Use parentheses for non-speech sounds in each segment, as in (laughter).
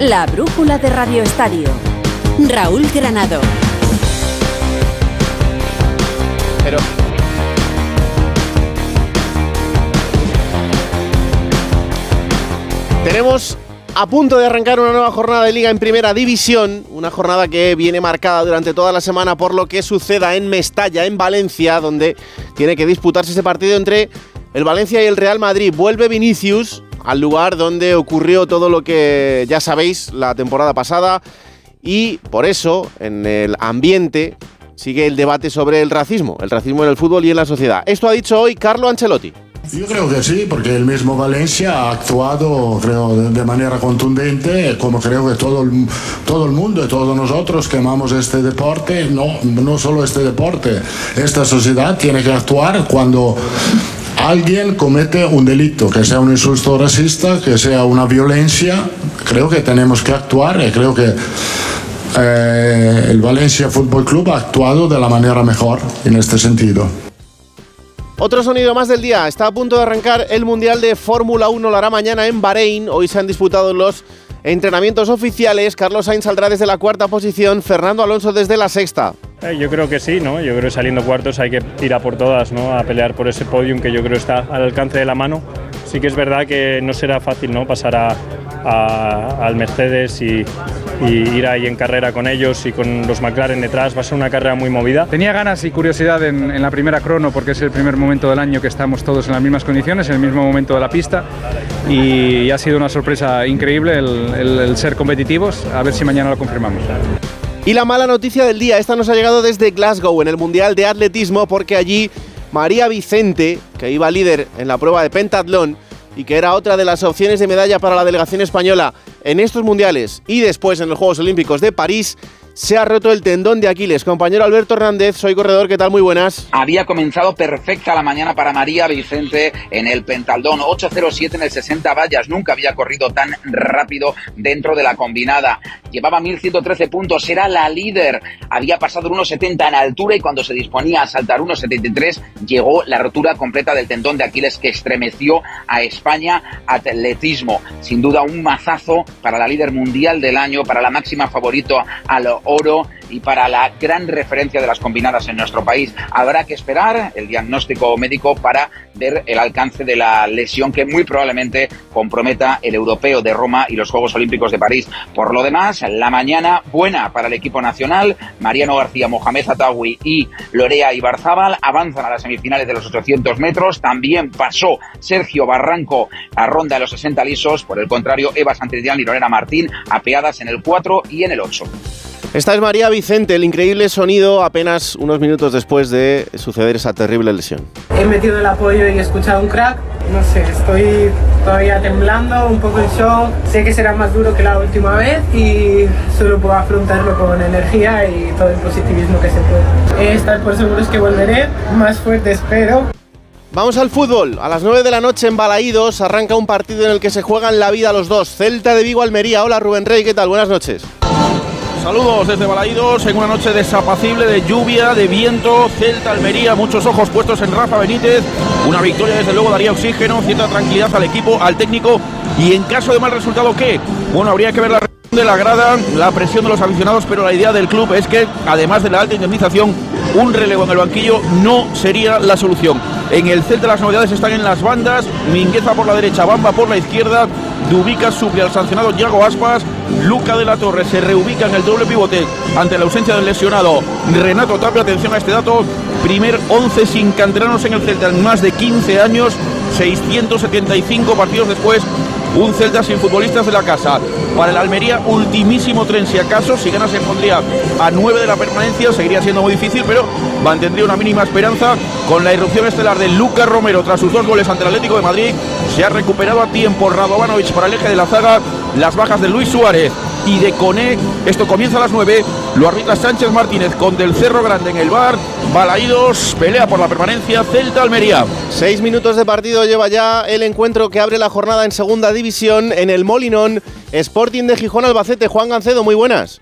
La brújula de Radio Estadio. Raúl Granado. Pero. Tenemos a punto de arrancar una nueva jornada de liga en primera división, una jornada que viene marcada durante toda la semana por lo que suceda en Mestalla, en Valencia, donde tiene que disputarse ese partido entre el Valencia y el Real Madrid. Vuelve Vinicius al lugar donde ocurrió todo lo que ya sabéis la temporada pasada y por eso en el ambiente sigue el debate sobre el racismo, el racismo en el fútbol y en la sociedad. Esto ha dicho hoy Carlo Ancelotti. Yo creo que sí, porque el mismo Valencia ha actuado, de manera contundente, como creo que todo el, todo el mundo y todos nosotros que amamos este deporte, no, no solo este deporte, esta sociedad tiene que actuar cuando alguien comete un delito, que sea un insulto racista, que sea una violencia, creo que tenemos que actuar y creo que eh, el Valencia Fútbol Club ha actuado de la manera mejor en este sentido. Otro sonido más del día. Está a punto de arrancar el Mundial de Fórmula 1. Lo hará mañana en Bahrein. Hoy se han disputado los entrenamientos oficiales. Carlos Sainz saldrá desde la cuarta posición. Fernando Alonso desde la sexta. Eh, yo creo que sí, ¿no? Yo creo que saliendo cuartos hay que ir a por todas, ¿no? A pelear por ese podium que yo creo está al alcance de la mano. Sí que es verdad que no será fácil, ¿no? Pasar a, al Mercedes y, ir ahí en carrera con ellos y con los McLaren detrás. Va a ser una carrera muy movida. Tenía ganas y curiosidad en, la primera crono porque es el primer momento del año que estamos todos en las mismas condiciones, en el mismo momento de la pista y, ha sido una sorpresa increíble el ser competitivos. A ver si mañana lo confirmamos. Y la mala noticia del día, esta nos ha llegado desde Glasgow en el Mundial de Atletismo porque allí María Vicente, que iba líder en la prueba de pentatlón, y que era otra de las opciones de medalla para la delegación española en estos mundiales y después en los Juegos Olímpicos de París, se ha roto el tendón de Aquiles. Compañero Alberto Hernández, soy corredor, ¿qué tal? Muy buenas. Había comenzado perfecta la mañana para María Vicente en el Pentaldón, 8.07 en el 60 vallas, nunca había corrido tan rápido dentro de la combinada. Llevaba 1.113 puntos, era la líder, había pasado 1.70 en altura y cuando se disponía a saltar 1.73 llegó la rotura completa del tendón de Aquiles que estremeció a España atletismo. Sin duda un mazazo para la líder mundial del año, para la máxima favorito a lo oro y para la gran referencia de las combinadas en nuestro país. Habrá que esperar el diagnóstico médico para ver el alcance de la lesión que muy probablemente comprometa el europeo de Roma y los Juegos Olímpicos de París. Por lo demás, la mañana buena para el equipo nacional. Mariano García, Mohamed Atawi y Lorea Ibarzábal avanzan a las semifinales de los 800 metros. También pasó Sergio Barranco a ronda de los 60 lisos. Por el contrario, Eva Santillán y Lorena Martín apeadas en el 4 y en el 8. Esta es María Vicente, el increíble sonido apenas unos minutos después de suceder esa terrible lesión. He metido el apoyo y he escuchado un crack. No sé, estoy todavía temblando, un poco en shock. Sé que será más duro que la última vez y solo puedo afrontarlo con energía y todo el positivismo que se puede. Estar por seguros que volveré, más fuerte espero. Vamos al fútbol. A las 9 de la noche en Balaídos arranca un partido en el que se juegan la vida los dos. Celta de Vigo Almería. Hola Rubén Rey, ¿qué tal? Buenas noches. Saludos desde Balaídos en una noche desapacible de lluvia, de viento, Celta, Almería, muchos ojos puestos en Rafa Benítez. Una victoria desde luego daría oxígeno, cierta tranquilidad al equipo, al técnico y en caso de mal resultado, ¿qué? Bueno, habría que ver la de la grada, la presión de los aficionados, pero la idea del club es que además de la alta indemnización, un relevo en el banquillo no sería la solución. En el Celta las novedades están en las bandas, Mingueza por la derecha, Bamba por la izquierda, Dubica suple al sancionado Yago Aspas, Luca de la Torre se reubica en el doble pivote ante la ausencia del lesionado Renato Tapia. Atención a este dato, primer 11 sin canteranos en el Celta en más de 15 años, 675 partidos después, un Celta sin futbolistas de la casa. Para el Almería, ultimísimo tren si acaso, si gana se pondría a 9 de la permanencia, seguiría siendo muy difícil, pero mantendría una mínima esperanza con la irrupción estelar de Lucas Romero tras sus dos goles ante el Atlético de Madrid. Se ha recuperado a tiempo Radovanovic para el eje de la zaga, las bajas de Luis Suárez y de Coné. Esto comienza a las 9. Lo arbitra Sánchez Martínez con Del Cerro Grande en el bar. Balaídos, pelea por la permanencia, Celta Almería. Seis minutos de partido lleva ya el encuentro que abre la jornada en segunda división en el Molinón. Sporting de Gijón Albacete. Juan Gancedo, muy buenas.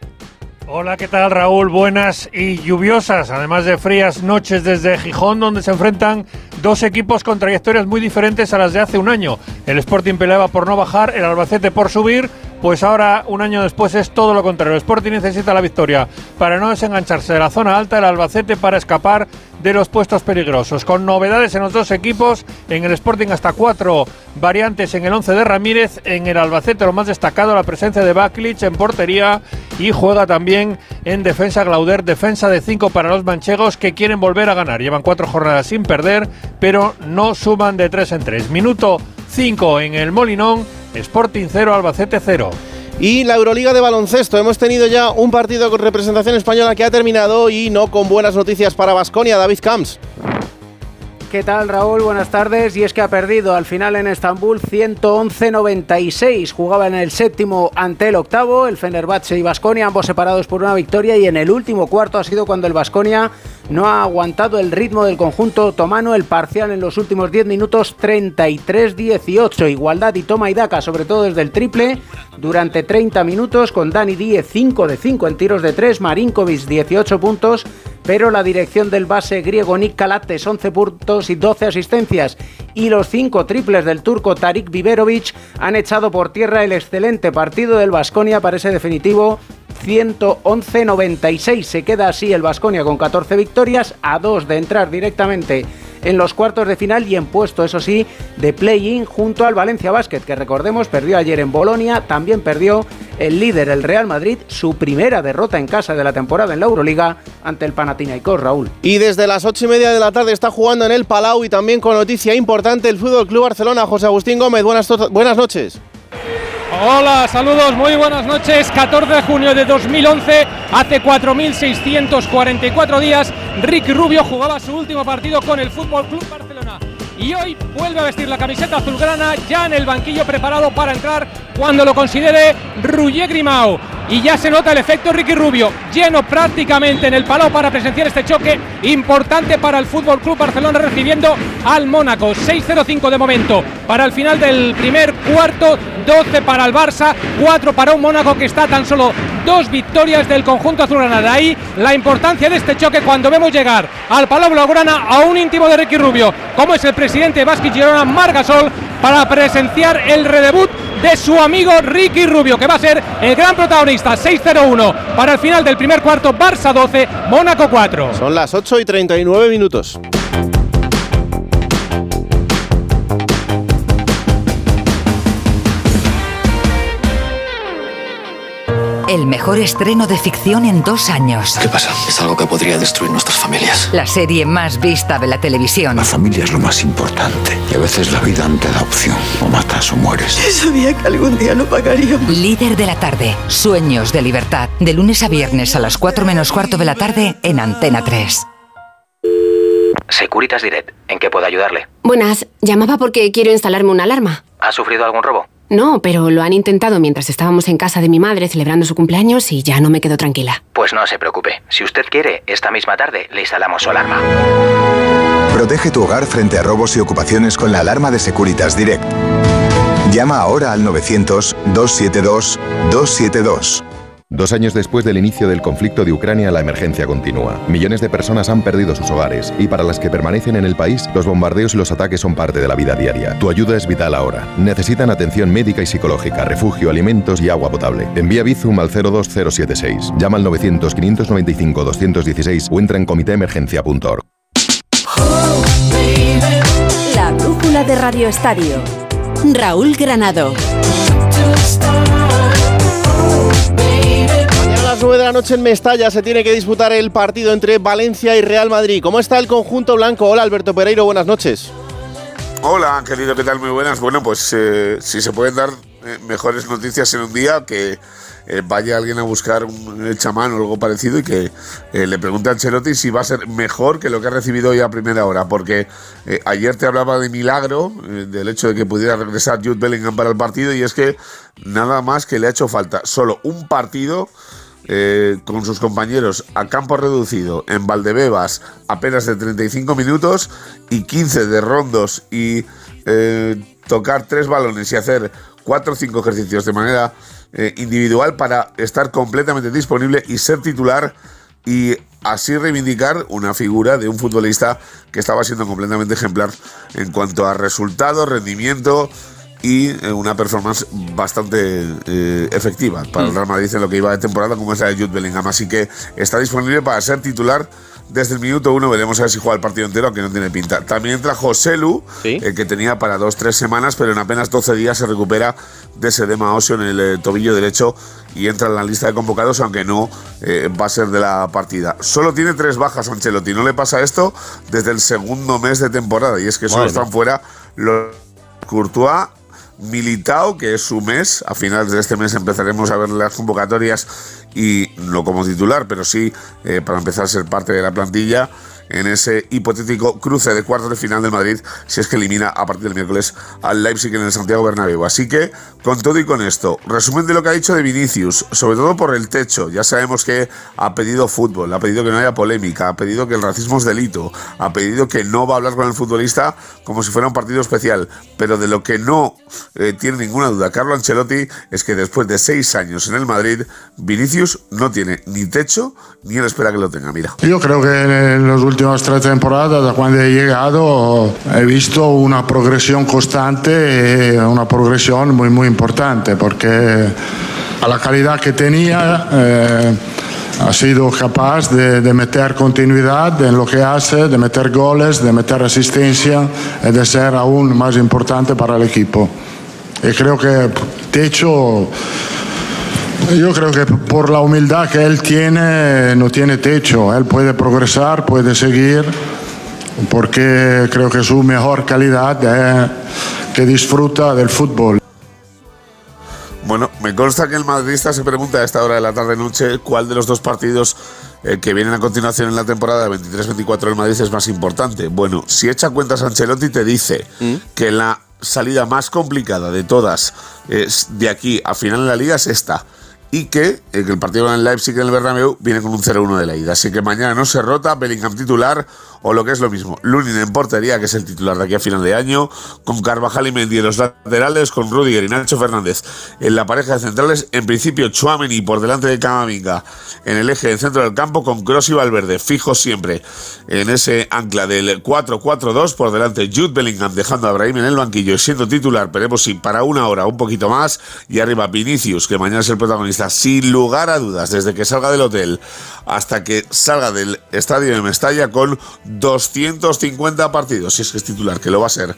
Hola, ¿qué tal Raúl? Buenas y lluviosas, además de frías noches desde Gijón, donde se enfrentan dos equipos con trayectorias muy diferentes a las de hace un año. El Sporting peleaba por no bajar, el Albacete por subir, pues ahora, un año después, es todo lo contrario. El Sporting necesita la victoria para no desengancharse de la zona alta, el Albacete para escapar de los puestos peligrosos. Con novedades en los dos equipos, en el Sporting hasta cuatro variantes en el 11 de Ramírez, en el Albacete lo más destacado, la presencia de Baklich en portería y juega también en defensa Glauder, defensa de cinco para los manchegos que quieren volver a ganar. Llevan cuatro jornadas sin perder, pero no suman de tres en tres. Minuto 5 en el Molinón, Sporting 0, Albacete 0. Y la Euroliga de baloncesto. Hemos tenido ya un partido con representación española que ha terminado y no con buenas noticias para Basconia. David Camps. ¿Qué tal Raúl? Buenas tardes. Y es que ha perdido al final en Estambul 111-96. Jugaba en el séptimo ante el octavo, el Fenerbahce y Basconia, ambos separados por una victoria. Y en el último cuarto ha sido cuando el Basconia no ha aguantado el ritmo del conjunto otomano. El parcial en los últimos 10 minutos 33-18. Igualdad y toma y daca, sobre todo desde el triple, durante 30 minutos con Dani Díez 5 de 5 en tiros de 3, Marinkovic 18 puntos pero la dirección del base griego Nick Calates 11 puntos y 12 asistencias. Y los 5 triples del turco Tarik Biberovic han echado por tierra el excelente partido del Vasconia para ese definitivo 111-96. Se queda así el Vasconia con 14 victorias a 2 de entrar directamente en los cuartos de final y en puesto, eso sí, de play-in junto al Valencia Basket, que recordemos perdió ayer en Bolonia, también perdió el líder, el Real Madrid, su primera derrota en casa de la temporada en la Euroliga ante el Panathinaikos, Raúl. Y desde las ocho y media de la tarde está jugando en el Palau y también con noticia importante el Fútbol Club Barcelona. José Agustín Gómez, buenas, buenas noches. Hola, saludos, muy buenas noches. 14 de junio de 2011, hace 4.644 días, Ricky Rubio jugaba su último partido con el Fútbol Club Barcelona. Y hoy vuelve a vestir la camiseta azulgrana, ya en el banquillo preparado para entrar cuando lo considere Ruyer Grimao. Y ya se nota el efecto Ricky Rubio, lleno prácticamente en el palo para presenciar este choque importante para el Fútbol Club Barcelona recibiendo al Mónaco. 6-0-5 de momento para el final del primer cuarto, 12 para el Barça, 4 para un Mónaco que está tan solo dos victorias del conjunto azulgrana. De ahí la importancia de este choque cuando vemos llegar al Palau Blaugrana a un íntimo de Ricky Rubio, como es el presidente Vázquez Girona Margasol, para presenciar el redebut de su amigo Ricky Rubio, que va a ser el gran protagonista. 6-0-1 para el final del primer cuarto, Barça 12, Mónaco 4. Son las 8 y 39 minutos. El mejor estreno de ficción en dos años. ¿Qué pasa? Es algo que podría destruir nuestras familias. La serie más vista de la televisión. La familia es lo más importante. Y a veces la vida no te da opción. O matas o mueres. Sabía que algún día lo pagaríamos. Líder de la tarde. Sueños de libertad. De lunes a viernes a las 4 menos cuarto de la tarde en Antena 3. Securitas Direct. ¿En qué puedo ayudarle? Buenas. Llamaba porque quiero instalarme una alarma. ¿Ha sufrido algún robo? No, pero lo han intentado mientras estábamos en casa de mi madre celebrando su cumpleaños y ya no me quedo tranquila. Pues no se preocupe. Si usted quiere, esta misma tarde le instalamos su alarma. Protege tu hogar frente a robos y ocupaciones con la alarma de Securitas Direct. Llama ahora al 900-272-272. Dos años después del inicio del conflicto de Ucrania, la emergencia continúa. Millones de personas han perdido sus hogares y para las que permanecen en el país, los bombardeos y los ataques son parte de la vida diaria. Tu ayuda es vital ahora. Necesitan atención médica y psicológica, refugio, alimentos y agua potable. Envía Bizum al 02076. Llama al 900-595-216 o entra en comitéemergencia.org. La brújula de Radio Estadio. Raúl Granado. Las 9 de la noche en Mestalla se tiene que disputar el partido entre Valencia y Real Madrid. ¿Cómo está el conjunto blanco? Hola Alberto Pereiro, buenas noches. Hola, querido, ¿qué tal? Muy buenas. Bueno, pues eh, si se pueden dar eh, mejores noticias en un día, que eh, vaya alguien a buscar un chamán o algo parecido y que eh, le pregunte a Ancelotti si va a ser mejor que lo que ha recibido hoy a primera hora. Porque eh, ayer te hablaba de milagro, eh, del hecho de que pudiera regresar Jude Bellingham para el partido, y es que nada más que le ha hecho falta solo un partido. Eh, con sus compañeros a campo reducido en Valdebebas apenas de 35 minutos y 15 de rondos y eh, tocar tres balones y hacer cuatro o cinco ejercicios de manera eh, individual para estar completamente disponible y ser titular y así reivindicar una figura de un futbolista que estaba siendo completamente ejemplar en cuanto a resultados, rendimiento y eh, una performance bastante eh, efectiva para el Real Madrid en lo que iba de temporada, como es la de Jude Bellingham. Así que está disponible para ser titular desde el minuto uno. Veremos a ver si juega el partido entero, aunque no tiene pinta. También entra José Lu, el que tenía para dos, tres semanas, pero en apenas 12 días se recupera de ese edema óseo en el eh, tobillo derecho y entra en la lista de convocados, aunque no eh, va a ser de la partida. Solo tiene tres bajas Ancelotti. No le pasa esto desde el segundo mes de temporada, y es que solo están fuera los Courtois Militao, que es su mes. A finales de este mes empezaremos a ver las convocatorias y no como titular, pero sí eh, para empezar a ser parte de la plantilla en ese hipotético cruce de cuartos de final del Madrid si es que elimina a partir del miércoles al Leipzig en el Santiago Bernabéu. Así que, con todo y con esto, resumen de lo que ha dicho de Vinicius, sobre todo por el techo. Ya sabemos que ha pedido fútbol, ha pedido que no haya polémica, ha pedido que el racismo es delito, ha pedido que no va a hablar con el futbolista como si fuera un partido especial. Pero de lo que no eh, tiene ninguna duda Carlo Ancelotti es que después de seis años en el Madrid, Vinicius no tiene ni techo ni él espera que lo tenga. Mira. Yo creo que en los últimas tres temporadas, da cuando he llegado, he visto una progresión constante y una progresión muy, muy importante, porque a la calidad que tenía eh, ha sido capaz de, de, meter continuidad en lo que hace, de meter goles, de meter asistencia y de ser aún más importante para el equipo. Y creo que techo yo creo que por la humildad que él tiene, no tiene techo. Él puede progresar, puede seguir, porque creo que su mejor calidad es que disfruta del fútbol. Bueno, me consta que el madridista se pregunta a esta hora de la tarde-noche cuál de los dos partidos eh, que vienen a continuación en la temporada 23-24 del Madrid es más importante. Bueno, si echa cuentas Ancelotti te dice ¿Mm? que la salida más complicada de todas es de aquí a final de la liga es esta y que el partido en Leipzig en el Bernabéu viene con un 0-1 de la ida. Así que mañana no se rota, Bellingham titular o lo que es lo mismo, Lunin en portería, que es el titular de aquí a final de año, con Carvajal y Mendy en los laterales, con Rudiger y Nacho Fernández en la pareja de centrales, en principio Chuameni por delante de Camavinga en el eje del centro del campo, con Kroos y Valverde, fijos siempre en ese ancla del 4-4-2, por delante Jude Bellingham dejando a Brahim en el banquillo siendo titular, veremos si para una hora un poquito más, y arriba Vinicius, que mañana es el protagonista, sin lugar a dudas, desde que salga del hotel hasta que salga del estadio de Mestalla con 250 partidos, si es que es titular, que lo va a ser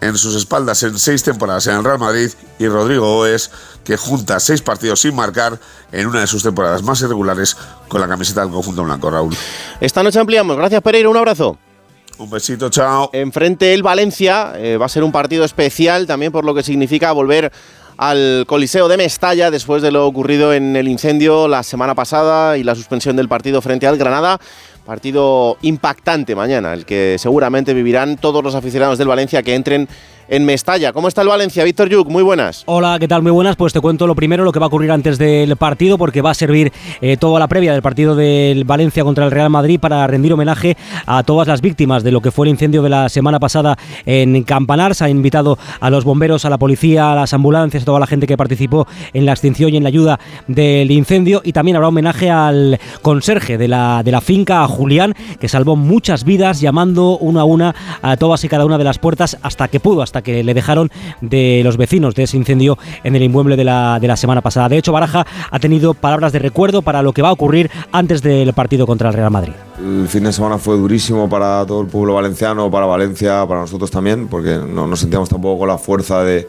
en sus espaldas en seis temporadas en el Real Madrid y Rodrigo Oes, que junta seis partidos sin marcar en una de sus temporadas más irregulares con la camiseta del conjunto blanco, Raúl. Esta noche ampliamos. Gracias, Pereira. Un abrazo. Un besito, chao. Enfrente el Valencia. Eh, va a ser un partido especial también por lo que significa volver al Coliseo de Mestalla después de lo ocurrido en el incendio la semana pasada y la suspensión del partido frente al Granada. Partido impactante mañana, el que seguramente vivirán todos los aficionados del Valencia que entren en Mestalla. ¿Cómo está el Valencia? Víctor Yuk, muy buenas. Hola, ¿qué tal? Muy buenas. Pues te cuento lo primero, lo que va a ocurrir antes del partido, porque va a servir eh, toda la previa del partido del Valencia contra el Real Madrid para rendir homenaje a todas las víctimas de lo que fue el incendio de la semana pasada en Campanar. Se ha invitado a los bomberos, a la policía, a las ambulancias, a toda la gente que participó en la extinción y en la ayuda del incendio. Y también habrá homenaje al conserje de la, de la finca, a Julián, que salvó muchas vidas llamando una a una a todas y cada una de las puertas hasta que pudo, hasta que le dejaron de los vecinos de ese incendio en el inmueble de la, de la semana pasada. De hecho, Baraja ha tenido palabras de recuerdo para lo que va a ocurrir antes del partido contra el Real Madrid. El fin de semana fue durísimo para todo el pueblo valenciano, para Valencia, para nosotros también, porque no nos sentíamos tampoco con la fuerza de,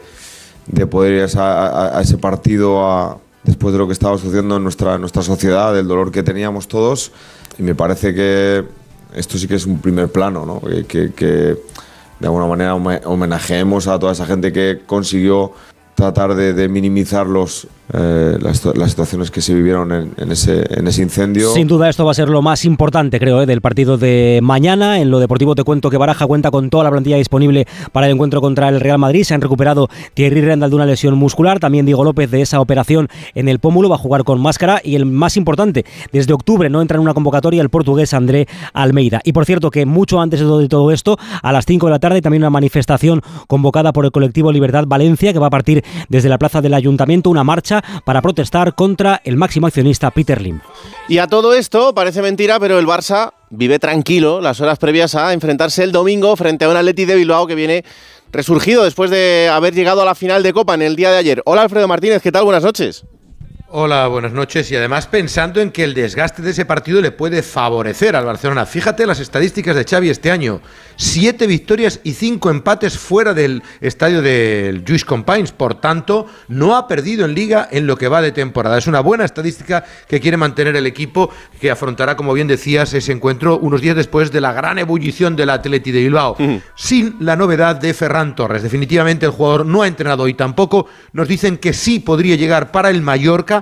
de poder ir a, ese partido después de lo que estaba sucediendo en nuestra, nuestra sociedad, del dolor que teníamos todos. Y me parece que esto sí que es un primer plano, ¿no? que, que de alguna manera homenajeemos a toda esa gente que consiguió tratar de, de minimizar los, eh, las, situaciones que se vivieron en, ese, en, ese, incendio. Sin duda esto va a ser lo más importante, creo, eh, del partido de mañana. En lo deportivo te cuento que Baraja cuenta con toda la plantilla disponible para el encuentro contra el Real Madrid. Se han recuperado Thierry Rendal de una lesión muscular, también Diego López de esa operación en el pómulo, va a jugar con máscara y el más importante, desde octubre no entra en una convocatoria el portugués André Almeida. Y por cierto que mucho antes de todo, de todo esto, a las 5 de la tarde también una manifestación convocada por el colectivo Libertad Valencia que va a partir desde la plaza del Ayuntamiento, una marcha para protestar contra el máximo accionista Peter Lim. Y a todo esto, parece mentira, pero el Barça vive tranquilo las horas previas a enfrentarse el domingo frente a un Atleti de Bilbao que viene resurgido después de haber llegado a la final de Copa en el día de ayer. Hola Alfredo Martínez, ¿qué tal? Buenas noches. Hola, buenas noches. Y además pensando en que el desgaste de ese partido le puede favorecer al Barcelona. Fíjate las estadísticas de Xavi este año. Siete victorias y cinco empates fuera del estadio del Lluís Companys. Por tanto, no ha perdido en liga en lo que va de temporada. Es una buena estadística que quiere mantener el equipo que afrontará, como bien decías, ese encuentro unos días después de la gran ebullición del Atleti de Bilbao. Sin la novedad de Ferran Torres. Definitivamente el jugador no ha entrenado hoy tampoco. Nos dicen que sí podría llegar para el Mallorca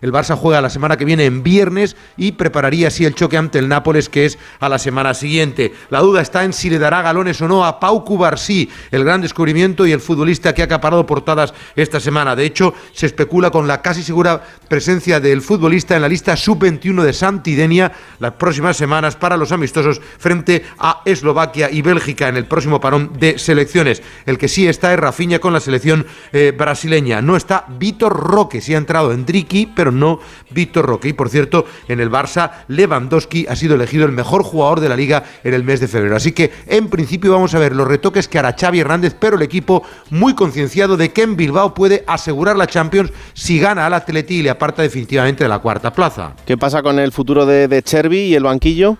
el Barça juega la semana que viene en viernes y prepararía así el choque ante el Nápoles, que es a la semana siguiente. La duda está en si le dará galones o no a Pau Cubarsí, el gran descubrimiento y el futbolista que ha acaparado portadas esta semana. De hecho, se especula con la casi segura presencia del futbolista en la lista sub-21 de Santidenia las próximas semanas para los amistosos frente a Eslovaquia y Bélgica en el próximo parón de selecciones. El que sí está es Rafinha con la selección eh, brasileña. No está Vitor Roque, sí ha entrado en Driki, pero no Víctor Roque. Y por cierto, en el Barça, Lewandowski ha sido elegido el mejor jugador de la liga en el mes de febrero. Así que en principio vamos a ver los retoques que hará Xavi Hernández, pero el equipo muy concienciado de que en Bilbao puede asegurar la Champions si gana al Atleti y le aparta definitivamente de la cuarta plaza. ¿Qué pasa con el futuro de, de y el banquillo?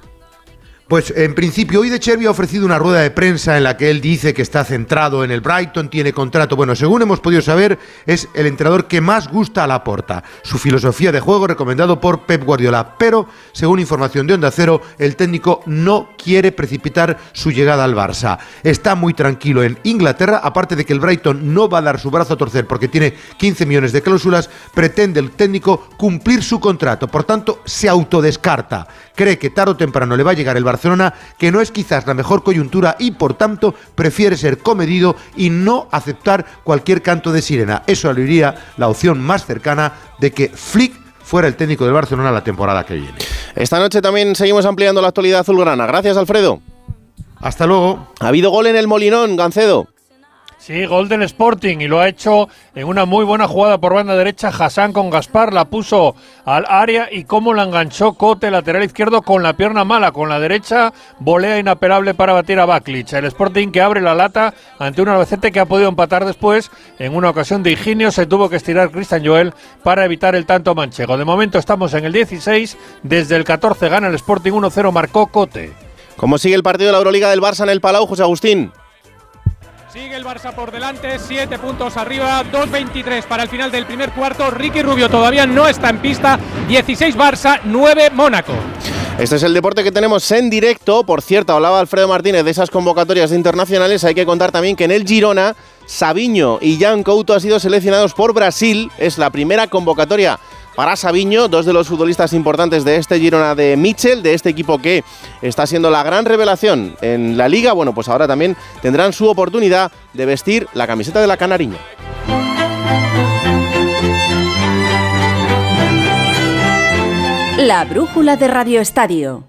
Pues en principio, hoy de Chervi ha ofrecido una rueda de prensa en la que él dice que está centrado en el Brighton, tiene contrato. Bueno, según hemos podido saber, es el entrenador que más gusta a la porta. Su filosofía de juego recomendado por Pep Guardiola. Pero, según información de Onda Cero, el técnico no quiere precipitar su llegada al Barça. Está muy tranquilo en Inglaterra, aparte de que el Brighton no va a dar su brazo a torcer porque tiene 15 millones de cláusulas, pretende el técnico cumplir su contrato. Por tanto, se autodescarta. Cree que tarde o temprano le va a llegar el Barça Barcelona, que no es quizás la mejor coyuntura y por tanto prefiere ser comedido y no aceptar cualquier canto de sirena. Eso aludiría la opción más cercana de que Flick fuera el técnico del Barcelona la temporada que viene. Esta noche también seguimos ampliando la actualidad azulgrana. Gracias, Alfredo. Hasta luego. Ha habido gol en el Molinón, Gancedo. Sí, Golden Sporting y lo ha hecho en una muy buena jugada por banda derecha. Hassan con Gaspar la puso al área y cómo la enganchó Cote, lateral izquierdo, con la pierna mala, con la derecha, volea inapelable para batir a Baklich. El Sporting que abre la lata ante un Albacete que ha podido empatar después. En una ocasión de ingenio se tuvo que estirar Cristian Joel para evitar el tanto manchego. De momento estamos en el 16, desde el 14 gana el Sporting 1-0, marcó Cote. ¿Cómo sigue el partido de la Euroliga del Barça en el Palau, José Agustín? Sigue el Barça por delante, 7 puntos arriba, 2.23 para el final del primer cuarto. Ricky Rubio todavía no está en pista, 16 Barça, 9 Mónaco. Este es el deporte que tenemos en directo. Por cierto, hablaba Alfredo Martínez de esas convocatorias internacionales. Hay que contar también que en el Girona, Sabiño y Jan Couto han sido seleccionados por Brasil. Es la primera convocatoria para Sabiño, dos de los futbolistas importantes de este Girona de Mitchell, de este equipo que está siendo la gran revelación en la liga. Bueno, pues ahora también tendrán su oportunidad de vestir la camiseta de la Canariña. La brújula de Radio Estadio.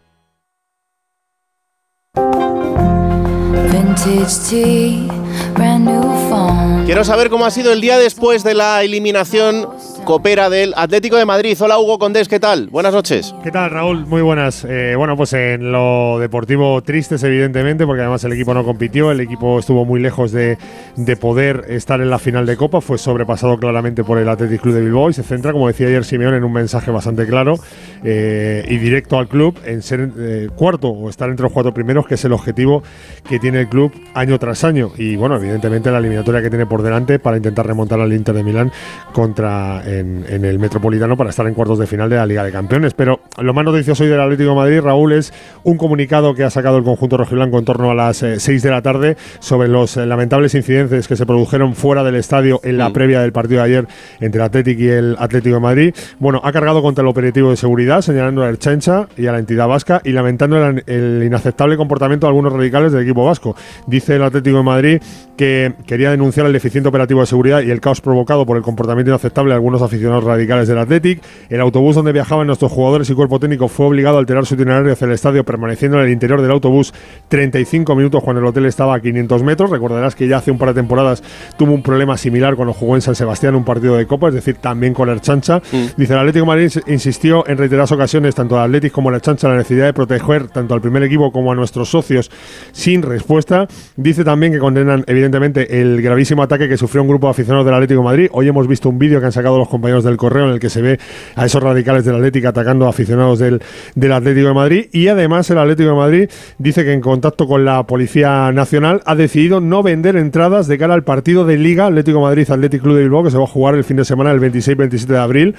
Quiero saber cómo ha sido el día después de la eliminación copera del Atlético de Madrid. Hola Hugo Condés, ¿qué tal? Buenas noches. ¿Qué tal Raúl? Muy buenas. Eh, bueno, pues en lo deportivo tristes evidentemente, porque además el equipo no compitió, el equipo estuvo muy lejos de, de poder estar en la final de Copa, fue sobrepasado claramente por el Athletic Club de Bilbao y se centra, como decía ayer Simeón, en un mensaje bastante claro eh, y directo al club, en ser eh, cuarto o estar entre los cuatro primeros, que es el objetivo que tiene el club año tras año. Y bueno, evidentemente la eliminatoria que tiene por delante para intentar remontar al Inter de Milán contra en, el Metropolitano para estar en cuartos de final de la Liga de Campeones. Pero lo más noticioso hoy del Atlético de Madrid, Raúl, es un comunicado que ha sacado el conjunto rojiblanco en torno a las 6 eh, de la tarde sobre los eh, lamentables incidentes que se produjeron fuera del estadio en la mm. previa del partido de ayer entre el Atlético y el Atlético de Madrid. Bueno, ha cargado contra el operativo de seguridad, señalando a Erchancha y a la entidad vasca y lamentando el, inaceptable comportamiento de algunos radicales del equipo vasco. Dice el Atlético de Madrid que quería denunciar el deficiente operativo de seguridad y el caos provocado por el comportamiento inaceptable de algunos aficionados radicales del Athletic. El autobús donde viajaban nuestros jugadores y cuerpo técnico fue obligado a alterar su itinerario hacia el estadio, permaneciendo en el interior del autobús 35 minutos cuando el hotel estaba a 500 metros. Recordarás que ya hace un par de temporadas tuvo un problema similar cuando jugó en San Sebastián un partido de Copa, es decir, también con el Chancha. Dice el Atlético de Madrid insistió en reiteradas ocasiones, tanto al Atlético como la Chancha, la necesidad de proteger tanto al primer equipo como a nuestros socios sin respuesta. Dice también que condenan, evidentemente, el gravísimo ataque que sufrió un grupo de aficionados del Atlético de Madrid. Hoy hemos visto un vídeo que han sacado los compañeros del correo en el que se ve a esos radicales del Atlético atacando a aficionados del, del Atlético de Madrid. Y además, el Atlético de Madrid dice que en contacto con la Policía Nacional ha decidido no vender entradas de cara al partido de Liga Atlético Madrid Atlético Club de Bilbao que se va a jugar el fin de semana el 26-27 de abril.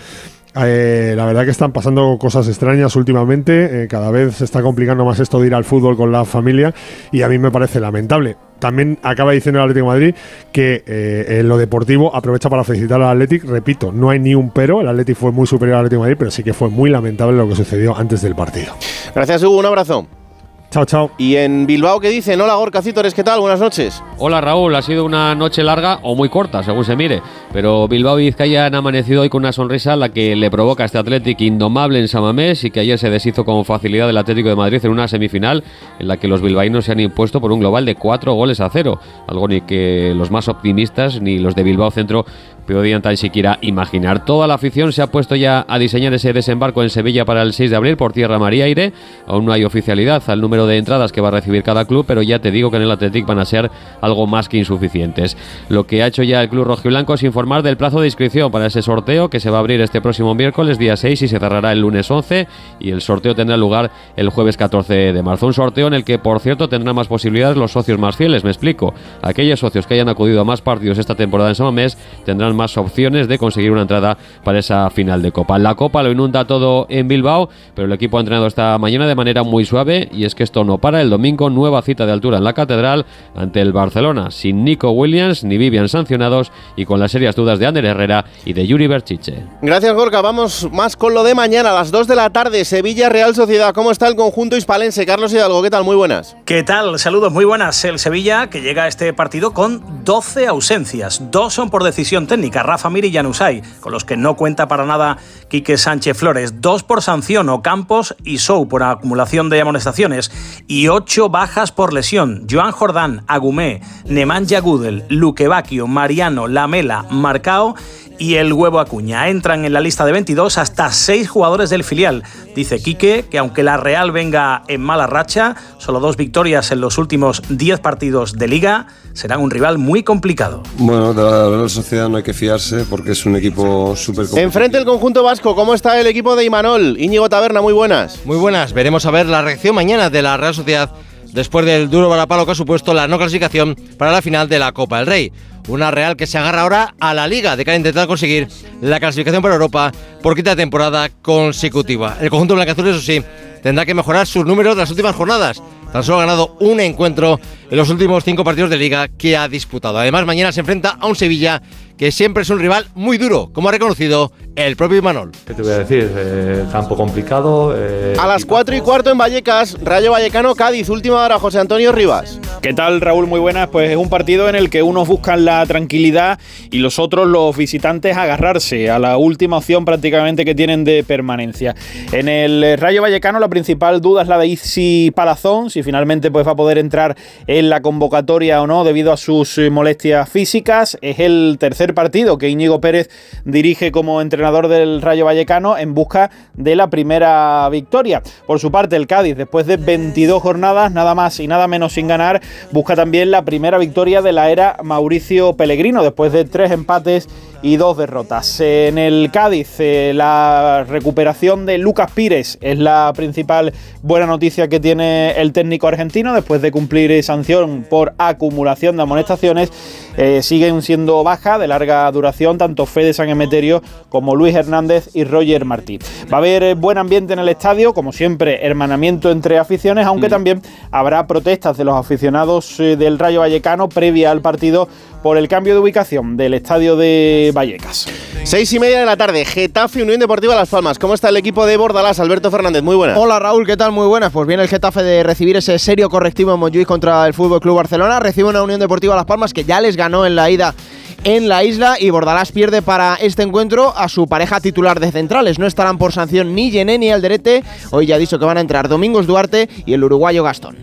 Eh, la verdad que están pasando cosas extrañas últimamente. eh, cada vez se está complicando más esto de ir al fútbol con la familia y a mí me parece lamentable. También acaba diciendo el Atlético de Madrid que eh, en lo deportivo aprovecha para felicitar al Atlético. Repito, no hay ni un pero. El Atlético fue muy superior al Atlético Madrid, pero sí que fue muy lamentable lo que sucedió antes del partido. Gracias, Hugo. Un abrazo. Chao, chao. Y en Bilbao, ¿qué dicen? Hola, Gorka Cítores, ¿qué tal? Buenas noches. Hola Raúl, ha sido una noche larga o muy corta, según se mire, pero Bilbao y Vizcaya han amanecido hoy con una sonrisa a la que le provoca este Atlético indomable en Samamés y que ayer se deshizo con facilidad del Atlético de Madrid en una semifinal en la que los bilbaínos se han impuesto por un global de cuatro goles a cero, algo ni que los más optimistas ni los de Bilbao Centro podían tan siquiera imaginar. Toda la afición se ha puesto ya a diseñar ese desembarco en Sevilla para el 6 de abril por tierra, mar y aire. Aún no hay oficialidad al número de entradas que va a recibir cada club, pero ya te digo que en el Athletic van a ser algo más que insuficientes. Lo que ha hecho ya el club rojiblanco es informar del plazo de inscripción para ese sorteo que se va a abrir este próximo miércoles, día 6, y se cerrará el lunes 11. Y el sorteo tendrá lugar el jueves 14 de marzo. Un sorteo en el que, por cierto, tendrán más posibilidades los socios más fieles. Me explico. Aquellos socios que hayan acudido a más partidos esta temporada en Samamés tendrán más opciones de conseguir una entrada para esa final de Copa. La Copa lo inunda todo en Bilbao, pero el equipo ha entrenado esta mañana de manera muy suave y es que esto no para. El domingo, nueva cita de altura en la Catedral ante el Barcelona, sin Nico Williams ni Vivian sancionados y con las serias dudas de Ander Herrera y de Yuri Berchiche. Gracias, Gorka. Vamos más con lo de mañana, a las 2 de la tarde, Sevilla Real Sociedad. ¿Cómo está el conjunto hispalense? Carlos Hidalgo, ¿qué tal? Muy buenas. ¿Qué tal? Saludos muy buenas. El Sevilla que llega a este partido con 12 ausencias. Dos son por decisión técnica, Rafa Mir y Janusay, con los que no cuenta para nada Quique Sánchez Flores. Dos por sanción, Ocampos y Sou por acumulación de amonestaciones. Y ocho bajas por lesión. Joan Jordán, Agumé, Nemanja Gudel, Luquevaquio, Mariano, Lamela, Marcao y el huevo Acuña. Entran en la lista de 22 hasta 6 jugadores del filial. Dice Quique que aunque la Real venga en mala racha, solo dos victorias en los últimos 10 partidos de liga, serán un rival muy complicado. Bueno, de la Real Sociedad no hay que fiarse porque es un equipo súper complicado. Enfrente el conjunto vasco, ¿cómo está el equipo de Imanol? Íñigo Taberna, muy buenas. Muy buenas, veremos a ver la reacción mañana de la Real Sociedad después del duro balapalo que ha supuesto la no clasificación para la final de la Copa del Rey. Una Real que se agarra ahora a la Liga de cara a intentar conseguir la clasificación para Europa por quinta temporada consecutiva. El conjunto blanqueazul, eso sí, tendrá que mejorar sus números de las últimas jornadas. Tan solo ha ganado un encuentro en los últimos cinco partidos de liga que ha disputado. Además, mañana se enfrenta a un Sevilla que siempre es un rival muy duro, como ha reconocido el propio Imanol. ¿Qué te voy a decir? Eh, campo complicado. eh, A las 4 y cuarto en Vallecas, Rayo Vallecano, Cádiz, última hora, José Antonio Rivas. ¿Qué tal Raúl? Muy buenas. Pues es un partido en el que unos buscan la tranquilidad y los otros, los visitantes, agarrarse a la última opción prácticamente que tienen de permanencia. En el Rayo Vallecano la principal duda es la de Isi Palazón, si finalmente pues, va a poder entrar en la convocatoria o no debido a sus eh, molestias físicas. Es el tercer partido que Íñigo Pérez dirige como entrenador del Rayo Vallecano en busca de la primera victoria. Por su parte, el Cádiz, después de 22 jornadas, nada más y nada menos sin ganar, busca también la primera victoria de la era Mauricio Pellegrino, después de tres empates y dos derrotas. En el Cádiz, eh, la recuperación de Lucas Pires es la principal buena noticia que tiene el técnico argentino después de cumplir sanción por acumulación de amonestaciones. Eh, siguen siendo baja de larga duración tanto Fede San Emeterio como Luis Hernández y Roger Martí. Va a haber eh, buen ambiente en el estadio, como siempre, hermanamiento entre aficiones, aunque también habrá protestas de los aficionados del Rayo Vallecano previa al partido por el cambio de ubicación del estadio de Vallecas. Seis y media de la tarde, Getafe Unión Deportiva Las Palmas. ¿Cómo está el equipo de Bordalás? Alberto Fernández, muy buenas. Hola Raúl, ¿qué tal? Muy buenas. Pues viene el Getafe de recibir ese serio correctivo en Montjuic contra el Fútbol Club Barcelona. Recibe una Unión Deportiva Las Palmas que ya les ganó en la ida en la isla y Bordalás pierde para este encuentro a su pareja titular de centrales. No estarán por sanción ni Gené ni Alderete. Hoy ya ha dicho que van a entrar Domingos Duarte y el uruguayo Gastón.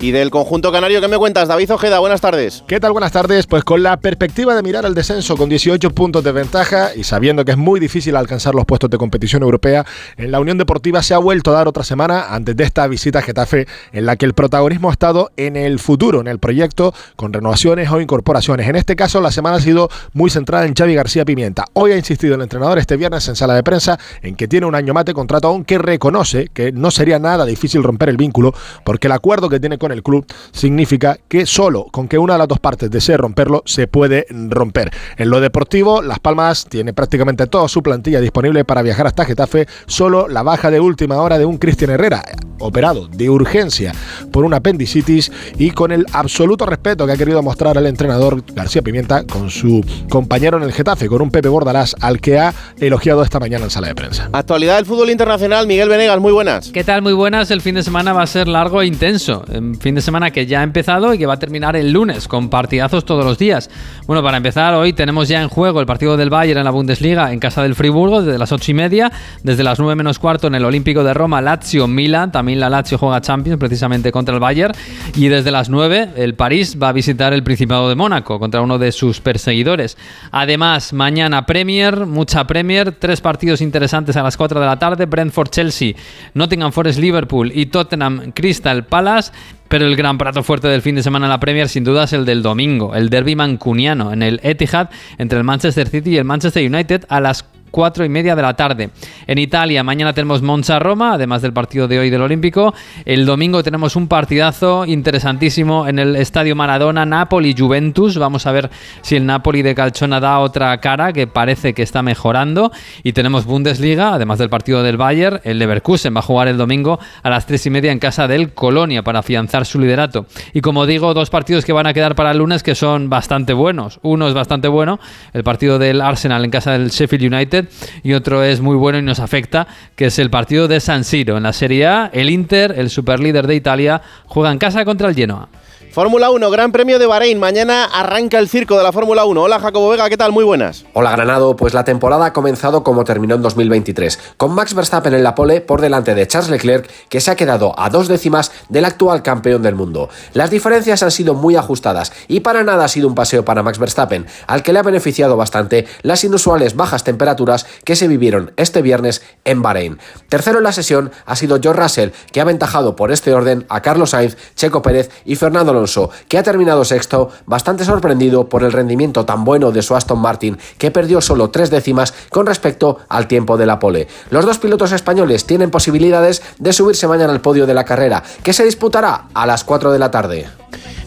Y del conjunto canario, ¿qué me cuentas? David Ojeda, buenas tardes. ¿Qué tal? Buenas tardes. Pues con la perspectiva de mirar al descenso con 18 puntos de ventaja y sabiendo que es muy difícil alcanzar los puestos de competición europea, en la Unión Deportiva se ha vuelto a dar otra semana antes de esta visita a Getafe en la que el protagonismo ha estado en el futuro, en el proyecto, con renovaciones o incorporaciones. En este caso, la semana ha sido muy centrada en Xavi García Pimienta. Hoy ha insistido el entrenador este viernes en sala de prensa en que tiene un año de contrato, aunque reconoce que no sería nada difícil romper el vínculo porque el acuerdo que tiene con el club significa que solo con que una de las dos partes desee romperlo se puede romper. En lo deportivo, Las Palmas tiene prácticamente toda su plantilla disponible para viajar hasta Getafe, solo la baja de última hora de un Cristian Herrera, operado de urgencia por una apendicitis y con el absoluto respeto que ha querido mostrar el entrenador García Pimienta con su compañero en el Getafe, con un Pepe Bordalás al que ha elogiado esta mañana en sala de prensa. Actualidad del fútbol internacional, Miguel Venegas, muy buenas. ¿Qué tal? Muy buenas. El fin de semana va a ser largo e intenso. Fin de semana que ya ha empezado y que va a terminar el lunes con partidazos todos los días. Bueno, para empezar, hoy tenemos ya en juego el partido del Bayern en la Bundesliga en casa del Friburgo desde las 8 y media, desde las 9 menos cuarto en el Olímpico de Roma, Lazio Milan. También la Lazio juega Champions precisamente contra el Bayern. Y desde las 9 el París va a visitar el Principado de Mónaco contra uno de sus perseguidores. Además, mañana Premier, mucha Premier, tres partidos interesantes a las 4 de la tarde: Brentford Chelsea, Nottingham Forest Liverpool y Tottenham Crystal Palace. Pero el gran plato fuerte del fin de semana en la Premier sin duda es el del domingo, el derby mancuniano en el Etihad entre el Manchester City y el Manchester United a las 4 y media de la tarde. En Italia, mañana tenemos Monza-Roma, además del partido de hoy del Olímpico. El domingo tenemos un partidazo interesantísimo en el Estadio Maradona, Napoli-Juventus. Vamos a ver si el Napoli de Calchona da otra cara, que parece que está mejorando. Y tenemos Bundesliga, además del partido del Bayern. El Leverkusen va a jugar el domingo a las 3 y media en casa del Colonia para afianzar su liderato. Y como digo, dos partidos que van a quedar para el lunes que son bastante buenos. Uno es bastante bueno, el partido del Arsenal en casa del Sheffield United y otro es muy bueno y nos afecta, que es el partido de San Siro. En la Serie A, el Inter, el superlíder de Italia, juega en casa contra el Genoa. Fórmula 1, Gran Premio de Bahrein. Mañana arranca el circo de la Fórmula 1. Hola Jacobo Vega, ¿qué tal? Muy buenas. Hola Granado, pues la temporada ha comenzado como terminó en 2023, con Max Verstappen en la pole por delante de Charles Leclerc, que se ha quedado a dos décimas del actual campeón del mundo. Las diferencias han sido muy ajustadas y para nada ha sido un paseo para Max Verstappen, al que le ha beneficiado bastante las inusuales bajas temperaturas que se vivieron este viernes en Bahrein. Tercero en la sesión ha sido George Russell, que ha aventajado por este orden a Carlos Sainz, Checo Pérez y Fernando Alonso que ha terminado sexto, bastante sorprendido por el rendimiento tan bueno de su Aston Martin, que perdió solo tres décimas con respecto al tiempo de la pole. Los dos pilotos españoles tienen posibilidades de subirse mañana al podio de la carrera, que se disputará a las 4 de la tarde.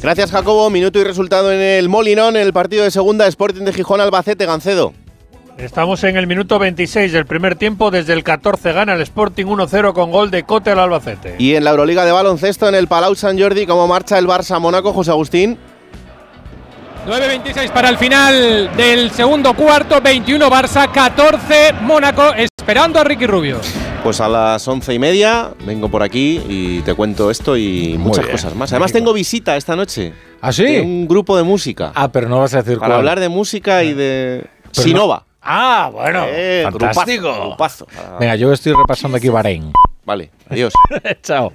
Gracias Jacobo, minuto y resultado en el Molinón, en el partido de segunda Sporting de Gijón Albacete Gancedo. Estamos en el minuto 26 del primer tiempo. Desde el 14 gana el Sporting 1-0 con gol de Cote al Albacete. Y en la Euroliga de baloncesto en el Palau San Jordi, ¿cómo marcha el Barça Mónaco, José Agustín? 9.26 para el final del segundo cuarto, 21 Barça, 14 Mónaco, esperando a Ricky Rubio. Pues a las once y media vengo por aquí y te cuento esto y muchas bien. cosas más. Además tengo visita esta noche. ¿Ah, sí? De un grupo de música. Ah, pero no vas a decir Para cuál. hablar de música y de Pero Sinova. Ah, bueno, Eh, fantástico. grupazo, grupazo. Venga, yo estoy repasando aquí Bahrein. Vale, adiós. (laughs) Chao.